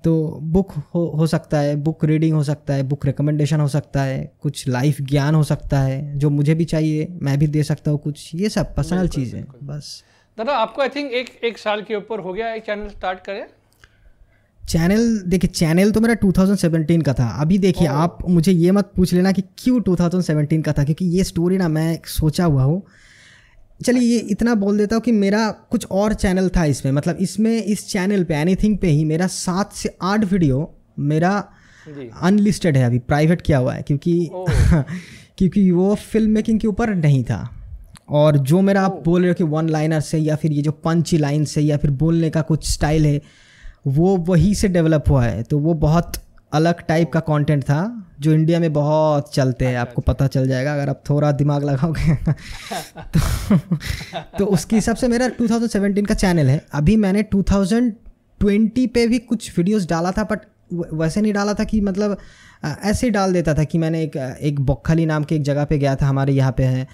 S1: तो बुक हो हो सकता है बुक रीडिंग हो सकता है बुक रिकमेंडेशन हो सकता है कुछ लाइफ ज्ञान हो सकता है जो मुझे भी चाहिए मैं भी दे सकता हूँ कुछ ये सब पर्सनल चीज़ें बस।
S2: दादा आपको आई थिंक एक एक साल के ऊपर हो गया एक चैनल स्टार्ट करें?
S1: चैनल देखिए चैनल तो मेरा 2017 का था। अभी देखिए आप मुझे ये मत पूछ लेना कि क्यों 2017 का था क्योंकि ये स्टोरी ना मैं सोचा हुआ हूँ। चलिए ये इतना बोल देता हूँ कि मेरा कुछ और चैनल था इसमें मतलब इसमें इस चैनल पे एनीथिंग पे ही मेरा सात से आठ वीडियो मेरा अनलिस्टेड है अभी प्राइवेट किया हुआ है क्योंकि क्योंकि वो फ़िल्म मेकिंग के ऊपर नहीं था। और जो मेरा आप बोल रहे हो कि वन लाइनर से या फिर ये जो पंची लाइन से या फिर बोलने का कुछ स्टाइल है वो वही से डेवलप हुआ है तो वो बहुत अलग टाइप का कंटेंट था जो इंडिया में बहुत चलते हैं अच्छा, आपको अच्छा। पता चल जाएगा अगर आप थोड़ा दिमाग लगाओगे। तो, तो उसके हिसाब से मेरा 2017 का चैनल है। अभी मैंने 2020 पे भी कुछ वीडियोस डाला था बट वैसे नहीं डाला था कि मतलब ऐसे ही डाल देता था कि मैंने एक एक बोखली नाम के एक जगह पे गया था हमारे यहाँ पे है।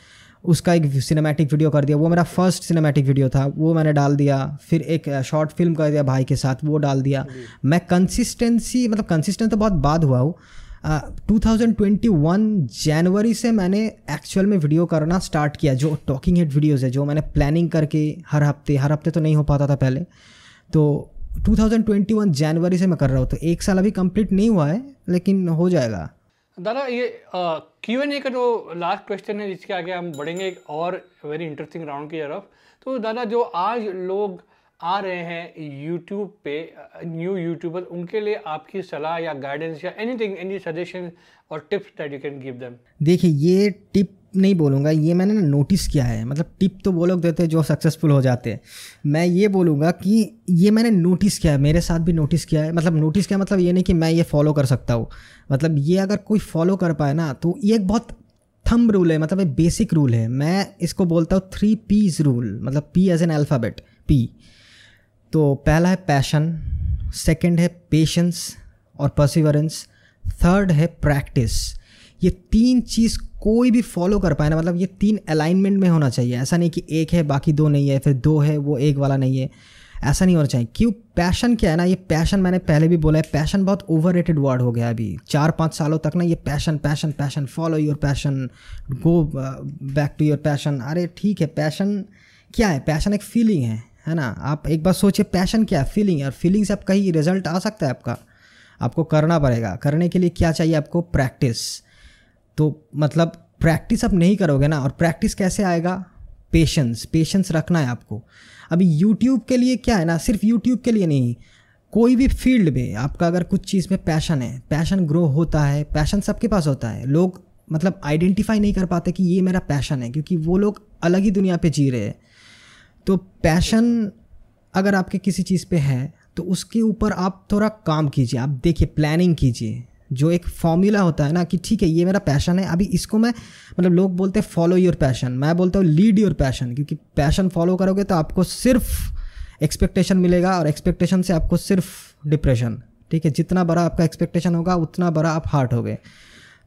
S1: उसका एक सिनेमैटिक वीडियो कर दिया। वो मेरा फ़र्स्ट सिनेमैटिक वीडियो था। वो मैंने डाल दिया। फिर एक शॉर्ट फ़िल्म कर दिया भाई के साथ। वो डाल दिया। मैं कंसिस्टेंसी मतलब कंसिस्टेंट तो बहुत बाद हुआ हूँ। टू थाउज़ेंड ट्वेंटी वन जनवरी से मैंने एक्चुअल में वीडियो करना स्टार्ट किया। जो टॉकिंग हेड वीडियोज़ है जो मैंने प्लानिंग करके हर हफ़्ते हर हफ़्ते तो नहीं हो पाता था पहले। तो 2021 जनवरी से मैं कर रहा हूँ। तो एक साल अभी कंप्लीट नहीं हुआ है लेकिन हो जाएगा।
S2: दादा, ये क्यू एन ए का जो लास्ट क्वेश्चन है, जिसके आगे हम बढ़ेंगे एक और वेरी इंटरेस्टिंग राउंड की तरफ़ तो दादा, जो आज लोग आ रहे हैं यूट्यूब पे न्यू यूट्यूबर उनके लिए आपकी सलाह या गाइडेंस या एनीथिंग एनी सजेशन और tips that you can give them
S1: देखिए, ये टिप नहीं बोलूँगा, ये मैंने ना नोटिस किया है। मतलब टिप तो वो लोग देते हैं जो सक्सेसफुल हो जाते हैं। मैं ये बोलूँगा कि ये मैंने नोटिस किया है, मेरे साथ भी नोटिस किया है। मतलब नोटिस किया मतलब ये नहीं कि मैं ये फॉलो कर सकता हूँ। मतलब ये अगर कोई फॉलो कर पाए ना तो ये एक बहुत थम रूल है मतलब एक बेसिक रूल है। मैं इसको बोलता हूँ थ्री पीज रूल मतलब P as an alphabet P तो पहला है पैशन सेकेंड है पेशेंस और परसिवरेंस थर्ड है प्रैक्टिस ये तीन चीज़ कोई भी फॉलो कर पाए ना मतलब ये तीन अलाइनमेंट में होना चाहिए। ऐसा नहीं कि एक है, बाकी दो नहीं है, फिर दो है, वो एक वाला नहीं है। ऐसा नहीं होना चाहिए। क्यों? पैशन क्या है ना, ये पैशन मैंने पहले भी बोला है पैशन बहुत ओवर रेटेड वर्ड हो गया अभी। चार पाँच सालों तक ना ये passion passion passion follow your passion go back to your passion अरे ठीक है पैशन क्या है? पैशन एक फीलिंग है है ना? आप एक बार सोचिए पैशन क्या है? फीलिंग है। और फीलिंग से आप कहीं रिज़ल्ट आ सकता है आपका। आपको करना पड़ेगा। करने के लिए क्या चाहिए आपको? प्रैक्टिस तो मतलब प्रैक्टिस आप नहीं करोगे ना, और प्रैक्टिस कैसे आएगा? पेशेंस पेशेंस रखना है आपको। अभी यूट्यूब के लिए क्या है ना, सिर्फ़ यूट्यूब के लिए नहीं, कोई भी फ़ील्ड में आपका अगर कुछ चीज़ में पैशन है पैशन ग्रो होता है पैशन सबके पास होता है। लोग मतलब आइडेंटिफाई नहीं कर पाते कि ये मेरा पैशन है, क्योंकि वो लोग अलग ही दुनिया पे जी रहे हैं। तो पैशन अगर आपके किसी चीज़ पे है तो उसके ऊपर आप थोड़ा काम कीजिए, आप देखिए प्लानिंग कीजिए। जो एक फॉर्मूला होता है ना कि ठीक है, ये मेरा पैशन है, अभी इसको मैं मतलब लोग बोलते हैं फॉलो योर पैशन मैं बोलता हूँ लीड योर पैशन क्योंकि पैशन फॉलो करोगे तो आपको सिर्फ़ एक्सपेक्टेशन मिलेगा और एक्सपेक्टेशन से आपको सिर्फ़ डिप्रेशन ठीक है? जितना बड़ा आपका एक्सपेक्टेशन होगा, उतना बड़ा आप हार्ट हो गए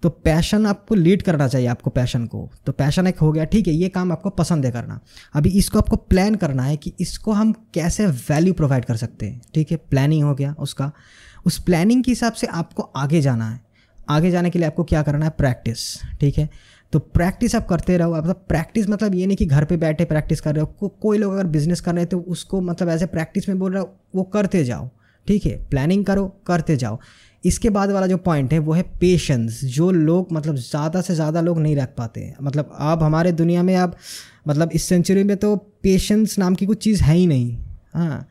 S1: तो पैशन आपको लीड करना चाहिए आपको पैशन को। तो पैशन एक हो गया, ठीक है, ये काम आपको पसंद है करना। अभी इसको आपको प्लान करना है कि इसको हम कैसे वैल्यू प्रोवाइड कर सकते हैं, ठीक है? प्लानिंग हो गया उसका। उस प्लानिंग के हिसाब से आपको आगे जाना है। आगे जाने के लिए आपको क्या करना है? प्रैक्टिस ठीक है? तो प्रैक्टिस आप करते रहो। मतलब प्रैक्टिस मतलब ये नहीं कि घर पे बैठे प्रैक्टिस कर रहे हो। को, कोई लोग अगर बिज़नेस कर रहे हैं तो उसको मतलब ऐसे प्रैक्टिस में बोल रहे हो वो करते जाओ ठीक है? प्लानिंग करो करते जाओ। इसके बाद वाला जो पॉइंट है वो है पेशेंस जो लोग मतलब ज़्यादा से ज़्यादा लोग नहीं रख पाते मतलब अब हमारे दुनिया में अब मतलब इस सेंचुरी में तो पेशेंस नाम की कुछ चीज़ है ही नहीं। हाँ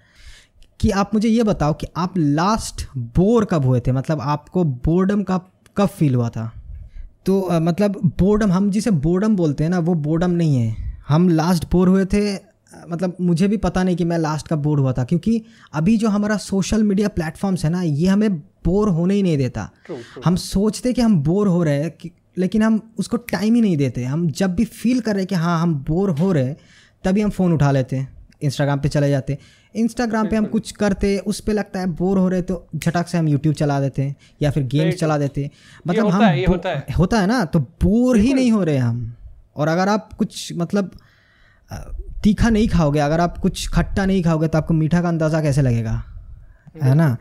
S1: कि आप मुझे ये बताओ कि आप लास्ट बोर कब हुए थे? मतलब आपको बोर्डम का कब फील हुआ था? तो आ, मतलब बोर्डम हम जिसे बोर्डम बोलते हैं ना वो बोर्डम नहीं है। हम लास्ट बोर हुए थे मतलब मुझे भी पता नहीं कि मैं लास्ट कब बोर हुआ था क्योंकि अभी जो हमारा सोशल मीडिया प्लेटफॉर्म्स है ना ये हमें बोर होने ही नहीं देता। True, true. हम सोचते कि हम बोर हो रहे हैं लेकिन हम उसको टाइम ही नहीं देते। हम जब भी फील कर रहे कि हाँ हम बोर हो रहे तभी हम फ़ोन उठा लेते हैं। इंस्टाग्राम पे चले जाते इंस्टाग्राम पे हम कुछ करते उस पर लगता है बोर हो रहे तो झटक से हम यूट्यूब चला देते हैं या फिर गेम्स चला देते हैं। मतलब हम है, होता है। होता है ना तो बोर ही नहीं हो रहे हम। और अगर आप कुछ मतलब तीखा नहीं खाओगे अगर आप कुछ खट्टा नहीं खाओगे तो आपको मीठा का अंदाज़ा कैसे लगेगा? है ना?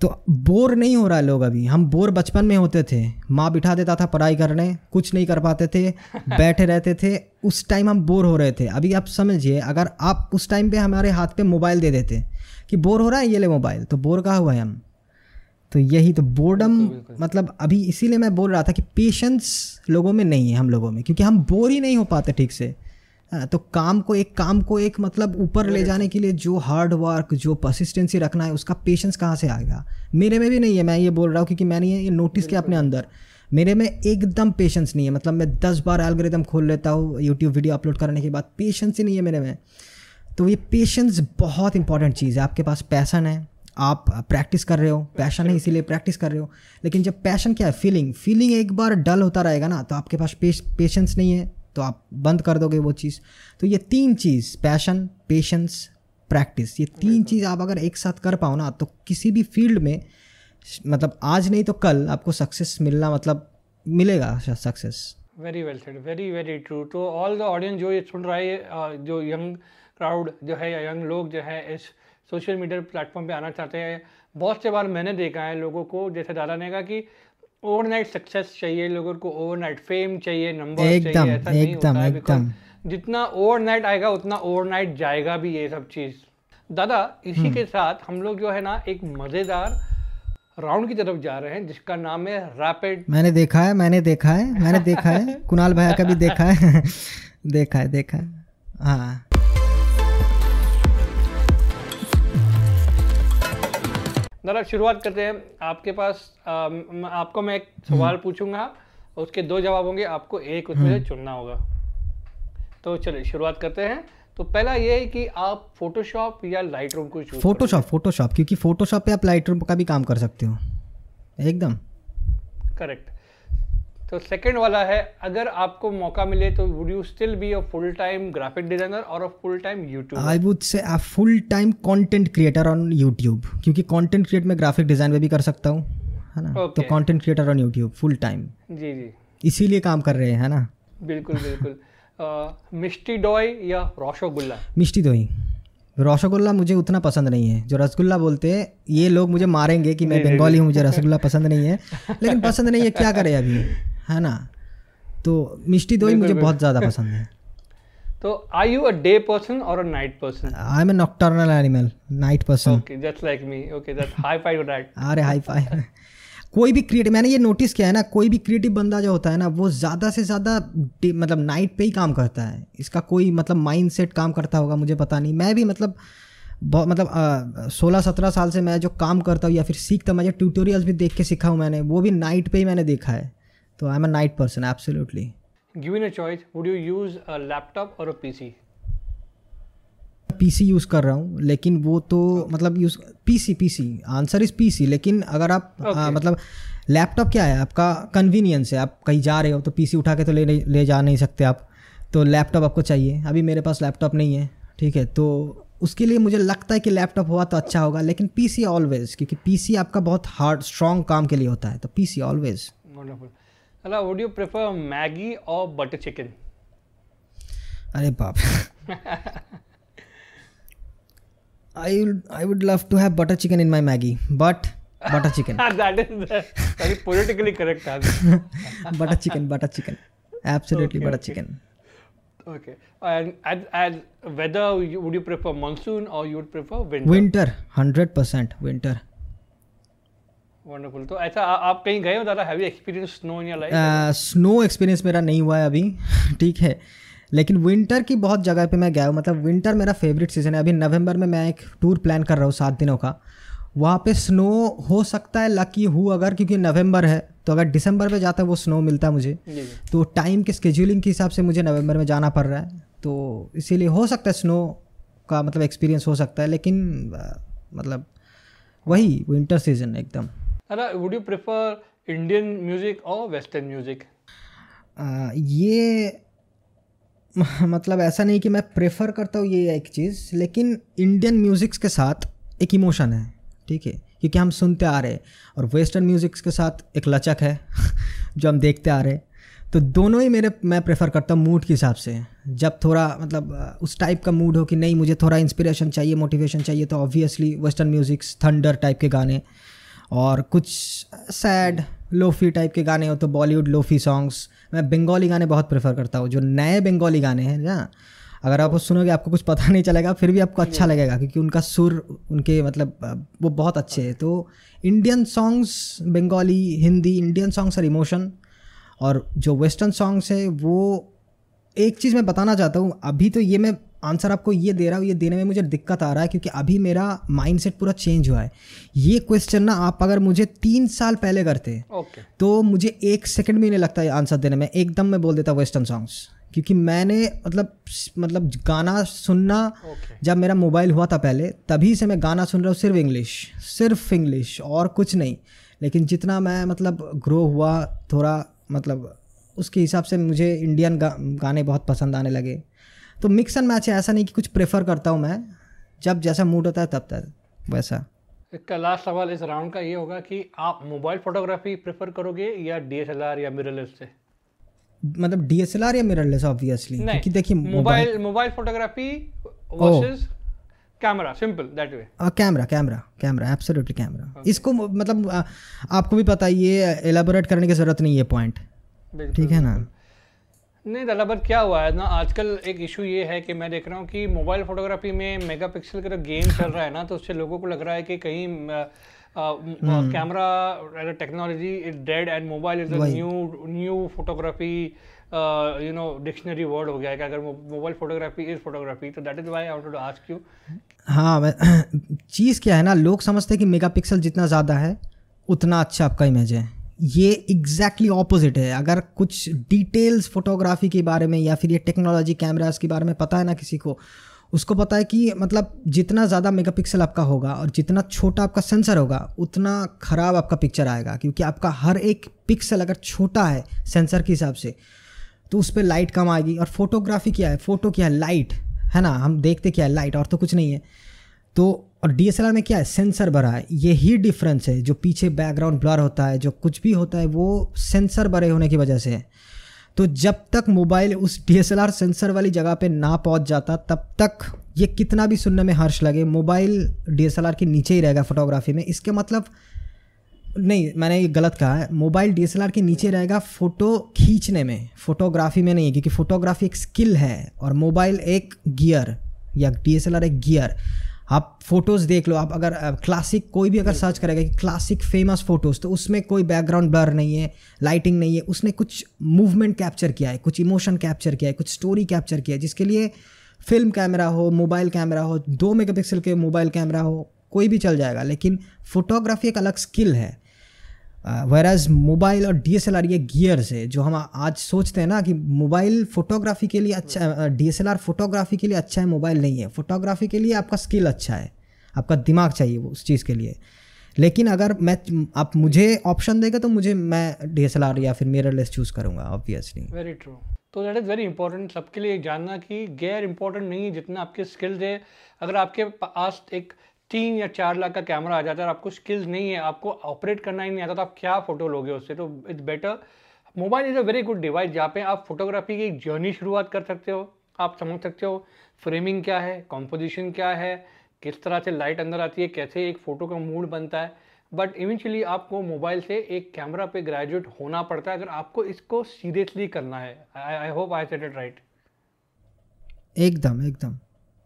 S1: तो बोर नहीं हो रहा है लोग अभी। हम बोर बचपन में होते थे। माँ बिठा देता था पढ़ाई करने कुछ नहीं कर पाते थे बैठे रहते थे उस टाइम हम बोर हो रहे थे। अभी आप समझिए अगर आप उस टाइम पे हमारे हाथ पे मोबाइल दे देते कि बोर हो रहा है ये ले मोबाइल तो बोर कहाँ हुआ है हम? तो यही तो बोर्डम मतलब अभी इसीलिए मैं बोल रहा था कि पेशेंस लोगों में नहीं है हम लोगों में क्योंकि हम बोर ही नहीं हो पाते ठीक से। तो काम को एक काम को एक मतलब ऊपर ले जाने के लिए जो हार्ड वर्क जो परसिस्टेंसी रखना है उसका पेशेंस कहाँ से आएगा? मेरे में भी नहीं है मैं ये बोल रहा हूँ क्योंकि मैंने ये नोटिस किया अपने अंदर। मेरे में एकदम पेशेंस नहीं है मतलब मैं दस बार एल्गोरिदम खोल लेता हूँ यूट्यूब वीडियो अपलोड करने के बाद पेशेंस ही नहीं है मेरे में। तो ये पेशेंस बहुत इंपॉर्टेंट चीज़ है आपके पास पैसन है आप प्रैक्टिस कर रहे हो पैशन है इसीलिए प्रैक्टिस कर रहे हो। लेकिन जब पैशन क्या है? फीलिंग फीलिंग एक बार डल होता रहेगा ना तो आपके पास पेशेंस नहीं है तो आप बंद कर दोगे वो चीज़। तो ये तीन चीज़ पैशन पेशेंस प्रैक्टिस ये तीन चीज़ आप अगर एक साथ कर पाओ ना तो किसी भी फ़ील्ड में मतलब आज नहीं तो कल आपको सक्सेस मिलना मतलब मिलेगा success
S2: very well said very very true तो ऑल द ऑडियंस जो ये सुन रहा है जो यंग क्राउड जो है या यंग लोग जो है इस सोशल मीडिया प्लेटफॉर्म पे आना चाहते हैं बहुत से बार मैंने देखा है लोगों को जैसे दादा ने कहा कि ओवरनाइट सक्सेस चाहिए लोगों को ओवरनाइट फेम चाहिए नंबर चाहिए ऐसा नहीं होता है एकदम। जितना ओवरनाइट आएगा उतना ओवरनाइट जाएगा भी ये सब चीज़। दादा इसी हम्म। के साथ हम लोग जो है ना एक मज़ेदार राउंड की तरफ़ जा रहे हैं जिसका नाम है रैपिड
S1: मैंने देखा है मैंने देखा है मैंने देखा है। कुणाल भैया का भी देखा है। देखा है देखा है। हाँ।
S2: दादा शुरुआत करते हैं। आपके पास आ, आपको मैं एक सवाल हम्म। पूछूँगा। उसके दो जवाब होंगे आपको एक उसमें से हम्म। चुनना होगा। तो चलिए शुरुआत करते हैं। तो पहला ये है कि आप फोटोशॉप या लाइट रूम को
S1: चूज़ फोटोशॉप फोटोशॉप क्योंकि फोटोशॉप पे आप लाइट रूम का भी काम कर सकते हो। एकदम।
S2: करेक्ट तो सेकंड वाला है अगर आपको मौका मिले तो would you still be a full time graphic designer और a full time YouTube
S1: I would say a full time content creator on YouTube क्योंकि कंटेंट क्रिएट में ग्राफिक डिज़ाइन में भी कर सकता हूँ है ना? okay. तो content creator on YouTube full time
S2: जी जी।
S1: इसीलिए काम कर रहे हैं है ना?
S2: बिल्कुल बिल्कुल। मिष्टी डोई या रसगुल्ला?
S1: मिष्टी दोई रसगुल्ला मुझे उतना पसंद नहीं है। जो रसगुल्ला बोलते हैं ये लोग मुझे मारेंगे कि मैं बंगाली हूँ मुझे रसगुल्ला पसंद नहीं है। लेकिन पसंद नहीं है क्या करे अभी? है ना? तो मिष्टी दो ही मुझे बहुत ज़्यादा पसंद है।
S2: तो I you a day person और a night person
S1: I am a nocturnal animal night person
S2: okay just like me okay that high five that
S1: अरे हाई फाइव कोई भी क्रिएटिव मैंने ये नोटिस किया है ना कोई भी क्रिएटिव बंदा जो होता है ना वो ज़्यादा से ज़्यादा मतलब नाइट पे ही काम करता है। इसका कोई मतलब माइंड सेट काम करता होगा मुझे पता नहीं। मैं भी मतलब बहुत मतलब सोलह सत्रह साल से मैं जो काम करता हूँ या फिर सीखता हूँ मैं जो ट्यूटोरियल्स भी देख के सीखा हूँ मैंने वो भी नाइट पे ही मैंने देखा है। तो I am a night person absolutely
S2: given a choice would you use a laptop और अ पीसी
S1: पीसी यूज़ कर रहा हूँ लेकिन वो तो okay. मतलब use PC PC answer is PC लेकिन अगर आप okay. आ, मतलब लैपटॉप क्या है? आपका कन्वीनियंस है। आप कहीं जा रहे हो तो पीसी उठा के तो ले ले जा नहीं सकते आप। तो लैपटॉप आपको चाहिए। अभी मेरे पास लैपटॉप नहीं है ठीक है? तो उसके लिए मुझे लगता है कि लैपटॉप हुआ तो अच्छा होगा लेकिन पीसी ऑलवेज क्योंकि पीसी आपका बहुत हार्ड स्ट्रॉन्ग काम के लिए होता है। तो पीसी ऑलवेज
S2: अला वुड यू प्रेफर मैगी और बटर चिकन
S1: अरे बाप I I would love to have butter chicken in my Maggi but butter chicken
S2: that is the very politically correct answer.
S1: Butter chicken butter chicken absolutely
S2: Okay,
S1: butter
S2: okay.
S1: Chicken
S2: Okay. And as, as whether you, would you prefer monsoon or you would prefer winter?
S1: Winter hundred percent winter
S2: Wonderful. तो ऐसा आ- आप कहीं गए हो दादा have experience snow in your life
S1: snow experience मेरा नहीं हुआ है अभी ठीक है। लेकिन विंटर की बहुत जगह पे मैं गया हूँ मतलब विंटर मेरा फेवरेट सीज़न है। अभी नवंबर में मैं एक टूर प्लान कर रहा हूँ सात दिनों का। वहाँ पे स्नो हो सकता है लकी हूँ अगर क्योंकि नवंबर है। तो अगर दिसंबर में जाता है वो स्नो मिलता है मुझे। तो टाइम के स्केड्यूलिंग के हिसाब से मुझे नवंबर में जाना पड़ रहा है। तो इसीलिए हो सकता है स्नो का मतलब एक्सपीरियंस हो सकता है लेकिन मतलब वही विंटर सीज़न एकदम।
S2: दादा would you prefer Indian music और वेस्टर्न म्यूज़िक
S1: ये मतलब ऐसा नहीं कि मैं प्रेफर करता हूँ, ये एक चीज़, लेकिन इंडियन म्यूज़िक्स के साथ एक इमोशन है, ठीक है? क्योंकि हम सुनते आ रहे हैं और वेस्टर्न म्यूज़िक्स के साथ एक लचक है, जो हम देखते आ रहे हैं। तो दोनों ही मेरे, मैं प्रेफर करता हूँ मूड के हिसाब से। जब थोड़ा मतलब उस टाइप का मूड हो कि नहीं, मुझे थोड़ा इंस्पिरेशन चाहिए मोटिवेशन चाहिए तो obviously western musics thunder type के गाने और कुछ सैड लोफी टाइप के गाने हो तो बॉलीवुड लोफी सॉन्ग्स मैं बंगाली गाने बहुत प्रेफर करता हूँ जो नए बंगाली गाने हैं ना। अगर आप वो सुनोगे आपको कुछ पता नहीं चलेगा फिर भी आपको अच्छा लगेगा क्योंकि उनका सुर उनके मतलब वो बहुत अच्छे हैं। तो Indian songs Bengali Hindi Indian songs और इमोशन और जो वेस्टर्न सॉन्ग्स है वो एक चीज़ मैं बताना चाहता हूँ अभी तो ये मैं आंसर आपको ये दे रहा हूँ ये देने में मुझे दिक्कत आ रहा है क्योंकि अभी मेरा माइंडसेट पूरा चेंज हुआ है। ये क्वेश्चन ना आप अगर मुझे तीन साल पहले करते
S2: ओके
S1: तो मुझे एक सेकंड भी नहीं लगता ये आंसर देने में। एकदम मैं बोल देता वेस्टर्न सॉन्ग्स क्योंकि मैंने मतलब मतलब गाना सुनना
S2: ओके
S1: जब मेरा मोबाइल हुआ था पहले तभी से मैं गाना सुन रहा हूँ सिर्फ़ इंग्लिश सिर्फ़ इंग्लिश और कुछ नहीं। लेकिन जितना मैं मतलब ग्रो हुआ थोड़ा मतलब उसके हिसाब से मुझे इंडियन गा, गाने बहुत पसंद आने लगे। तो मिक्स एंड मैच है ऐसा नहीं कि कुछ प्रेफर करता हूँ मैं। जब जैसा मूड होता है तब तक वैसा।
S2: इसका लास्ट सवाल इस राउंड का ये होगा कि आप मोबाइल फोटोग्राफी प्रेफर करोगे या डीएसएलआर या मिररलेस से?
S1: मतलब डीएसएलआर या मिररलेस ऑब्वियसली क्योंकि देखिए
S2: mobile mobile photography versus camera simple that way
S1: camera camera camera absolutely camera इसको मतलब आ, आपको भी पता है ये एलाबोरेट करने की ज़रूरत नहीं है पॉइंट ठीक है ना?
S2: नहीं दादा बट क्या हुआ है ना आजकल एक इशू ये है कि मैं देख रहा हूँ कि मोबाइल फोटोग्राफी में मेगापिक्सल का गेम चल रहा है ना तो उससे लोगों को लग रहा है कि कहीं। Camera technology is dead and mobile is new new photography you know dictionary word हो गया है कि अगर मोबाइल फोटोग्राफी इज़ फोटोग्राफी तो that is why I to ask you
S1: हाँ मैं चीज़ क्या है ना लोग समझते हैं कि मेगापिक्सल जितना ज़्यादा है उतना अच्छा आपका इमेज है। ये एग्जैक्टली exactly ऑपोजिट है। अगर कुछ डिटेल्स फोटोग्राफी के बारे में या फिर ये टेक्नोलॉजी कैमराज के बारे में पता है ना किसी को, उसको पता है कि मतलब जितना ज़्यादा मेगापिक्सल आपका होगा और जितना छोटा आपका सेंसर होगा, उतना ख़राब आपका पिक्चर आएगा। क्योंकि आपका हर एक पिक्सल अगर छोटा है सेंसर के हिसाब से तो उस पर लाइट कम आएगी। और फोटोग्राफी क्या है? फ़ोटो क्या है? लाइट है ना? हम देखते क्या है? लाइट और तो कुछ नहीं है। तो और डीएसएलआर में क्या है? सेंसर भरा है। यही डिफरेंस है। जो पीछे बैकग्राउंड ब्लर होता है, जो कुछ भी होता है, वो सेंसर भरे होने की वजह से है। तो जब तक मोबाइल उस डीएसएलआर सेंसर वाली जगह पे ना पहुँच जाता, तब तक ये कितना भी सुनने में हर्ष लगे मोबाइल डीएसएलआर के नीचे ही रहेगा फोटोग्राफी में। इसके मतलब नहीं, मैंने ये गलत कहा है। मोबाइल डीएसएलआर के नीचे रहेगा फ़ोटो खींचने में फोटोग्राफी में नहीं, क्योंकि फोटोग्राफी एक स्किल है और मोबाइल एक गियर या डीएसएलआर एक गियर आप फ़ोटोज़ देख लो आप अगर क्लासिक कोई भी अगर सर्च करेगा कि क्लासिक फ़ेमस फ़ोटोज़ तो उसमें कोई बैकग्राउंड ब्लर नहीं है लाइटिंग नहीं है उसने कुछ मूवमेंट कैप्चर किया है कुछ इमोशन कैप्चर किया है कुछ स्टोरी कैप्चर किया है जिसके लिए फ़िल्म कैमरा हो मोबाइल कैमरा हो दो मेगापिक्सल के मोबाइल कैमरा हो कोई भी चल जाएगा। लेकिन फोटोग्राफी एक अलग स्किल है। वैराज मोबाइल और डी एस एल आर ये गियर्स है, जो हम आज सोचते हैं ना कि मोबाइल फोटोग्राफी के लिए अच्छा D S L R photography के लिए अच्छा है मोबाइल नहीं है। फोटोग्राफी के लिए आपका स्किल अच्छा है, आपका दिमाग चाहिए वो उस चीज़ के लिए। लेकिन अगर मैं, आप मुझे ऑप्शन देगा तो मुझे, मैं डी एस एल आर या फिर मिररलेस चूज़ करूँगा ऑब्वियसली
S2: वेरी ट्रू तो दैट इज़ वेरी इंपॉर्टेंट सबके लिए जानना कि गैर इंपॉर्टेंट नहीं है जितना आपके स्किल्स है। अगर आपके पास एक तीन या चार लाख का कैमरा आ जाता है और आपको स्किल्स नहीं है, आपको ऑपरेट करना ही नहीं आता तो आप क्या फ़ोटो लोगे उससे? तो it's better mobile is a very good device जहाँ पे आप फोटोग्राफी की एक जर्नी शुरुआत कर सकते हो, आप समझ सकते हो फ्रेमिंग क्या है कॉम्पोजिशन क्या है, किस तरह से लाइट अंदर आती है, कैसे एक फ़ोटो का मूड बनता है। बट इवेंचुअली आपको मोबाइल से एक कैमरा पे ग्रेजुएट होना पड़ता है, अगर आपको इसको सीरियसली करना है। I hope I set it right
S1: एकदम एकदम।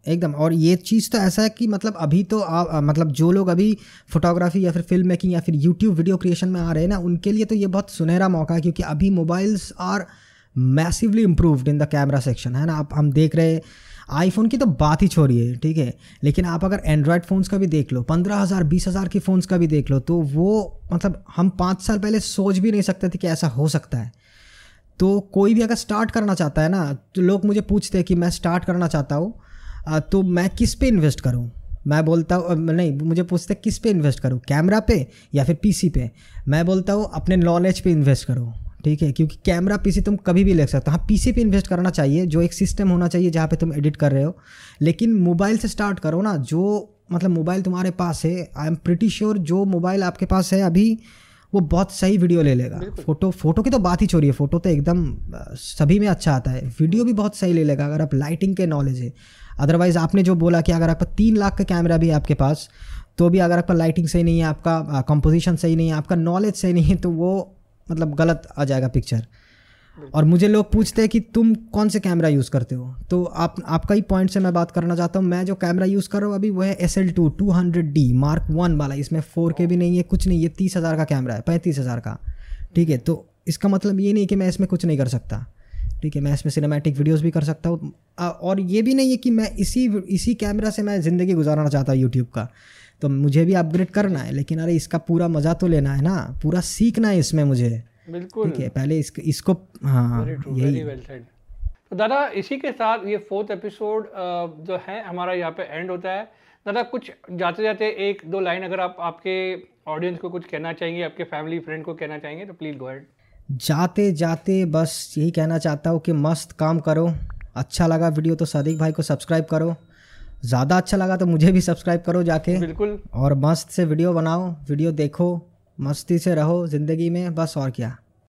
S1: एकदम और ये चीज़ तो ऐसा है कि मतलब अभी तो आ, मतलब जो लोग अभी फोटोग्राफी या फिर फ़िल्म मेकिंग या फिर यूट्यूब वीडियो क्रिएशन में आ रहे हैं ना उनके लिए तो ये बहुत सुनहरा मौका है क्योंकि अभी mobiles are massively improved in the camera section है ना? आप हम देख रहे आईफोन की तो बात ही छोड़िए ठीक है? लेकिन आप अगर एंड्रॉयड फ़ोन्स का भी देख लो पंद्रह हज़ार बीस हज़ार की फ़ोन्स का भी देख लो तो वो मतलब हम पाँच साल पहले सोच भी नहीं सकते थे कि ऐसा हो सकता है। तो कोई भी अगर स्टार्ट करना चाहता है ना तो लोग मुझे पूछते हैं कि मैं स्टार्ट करना चाहता हूँ तो मैं किस पे इन्वेस्ट करूँ? मैं बोलता हूँ नहीं मुझे पूछते किस पे इन्वेस्ट करूँ? कैमरा पे या फिर पीसी पे? मैं बोलता हूँ अपने नॉलेज पे इन्वेस्ट करो ठीक है? क्योंकि कैमरा पीसी तुम कभी भी ले सकते हो। हाँ पीसी पे इन्वेस्ट करना चाहिए जो एक सिस्टम होना चाहिए जहाँ पे तुम एडिट कर रहे हो। लेकिन मोबाइल से स्टार्ट करो ना जो मतलब मोबाइल तुम्हारे पास है आई एम प्रिटी श्योर जो मोबाइल आपके पास है अभी वो बहुत सही वीडियो ले लेगा। फ़ोटो फ़ोटो की तो बात ही छोड़िए फ़ोटो तो एकदम सभी में अच्छा आता है। वीडियो भी बहुत सही ले लेगा अगर आप लाइटिंग के नॉलेज है। अदरवाइज़ आपने जो बोला कि अगर आपका तीन लाख का कैमरा भी है आपके पास तो भी अगर आपका लाइटिंग सही नहीं है, आपका कंपोजिशन सही नहीं है, आपका नॉलेज सही नहीं है तो वो मतलब गलत आ जाएगा पिक्चर और मुझे लोग पूछते हैं कि तुम कौन से कैमरा यूज़ करते हो? तो आप, आपका ही पॉइंट से मैं बात करना चाहता हूँ। मैं जो कैमरा यूज़ कर रहा हूँ अभी, वो है S L two two hundred D mark one वाला। इसमें फोर के भी नहीं है, कुछ नहीं, ये तीस हज़ार का कैमरा है, पैंतीस हज़ार का। ठीक है तो इसका मतलब ये नहीं कि मैं इसमें कुछ नहीं कर सकता। ठीक है मैं इसमें सिनेमैटिक वीडियोस भी कर सकता हूँ। और ये भी नहीं है कि मैं इसी इसी कैमरा से मैं ज़िंदगी गुजारना चाहता हूँ यूट्यूब का। तो मुझे भी अपग्रेड करना है लेकिन अरे इसका पूरा मज़ा तो लेना है ना पूरा सीखना है इसमें मुझे।
S2: बिल्कुल।
S1: ठीक है पहले इस, इसको हाँ यही।
S2: तो दादा इसी के साथ ये फोर्थ एपिसोड जो है हमारा यहाँ पे एंड होता है। दादा कुछ जाते जाते एक दो लाइन अगर आप आपके ऑडियंस को कुछ कहना चाहेंगे आपके फैमिली फ्रेंड को कहना चाहेंगे तो प्लीज़ गो हेड
S1: जाते जाते बस यही कहना चाहता हूँ कि मस्त काम करो। अच्छा लगा वीडियो तो सदीक भाई को सब्सक्राइब करो। ज़्यादा अच्छा लगा तो मुझे भी सब्सक्राइब करो जाके।
S2: बिल्कुल।
S1: और मस्त से वीडियो बनाओ वीडियो देखो मस्ती से रहो ज़िंदगी में बस और क्या।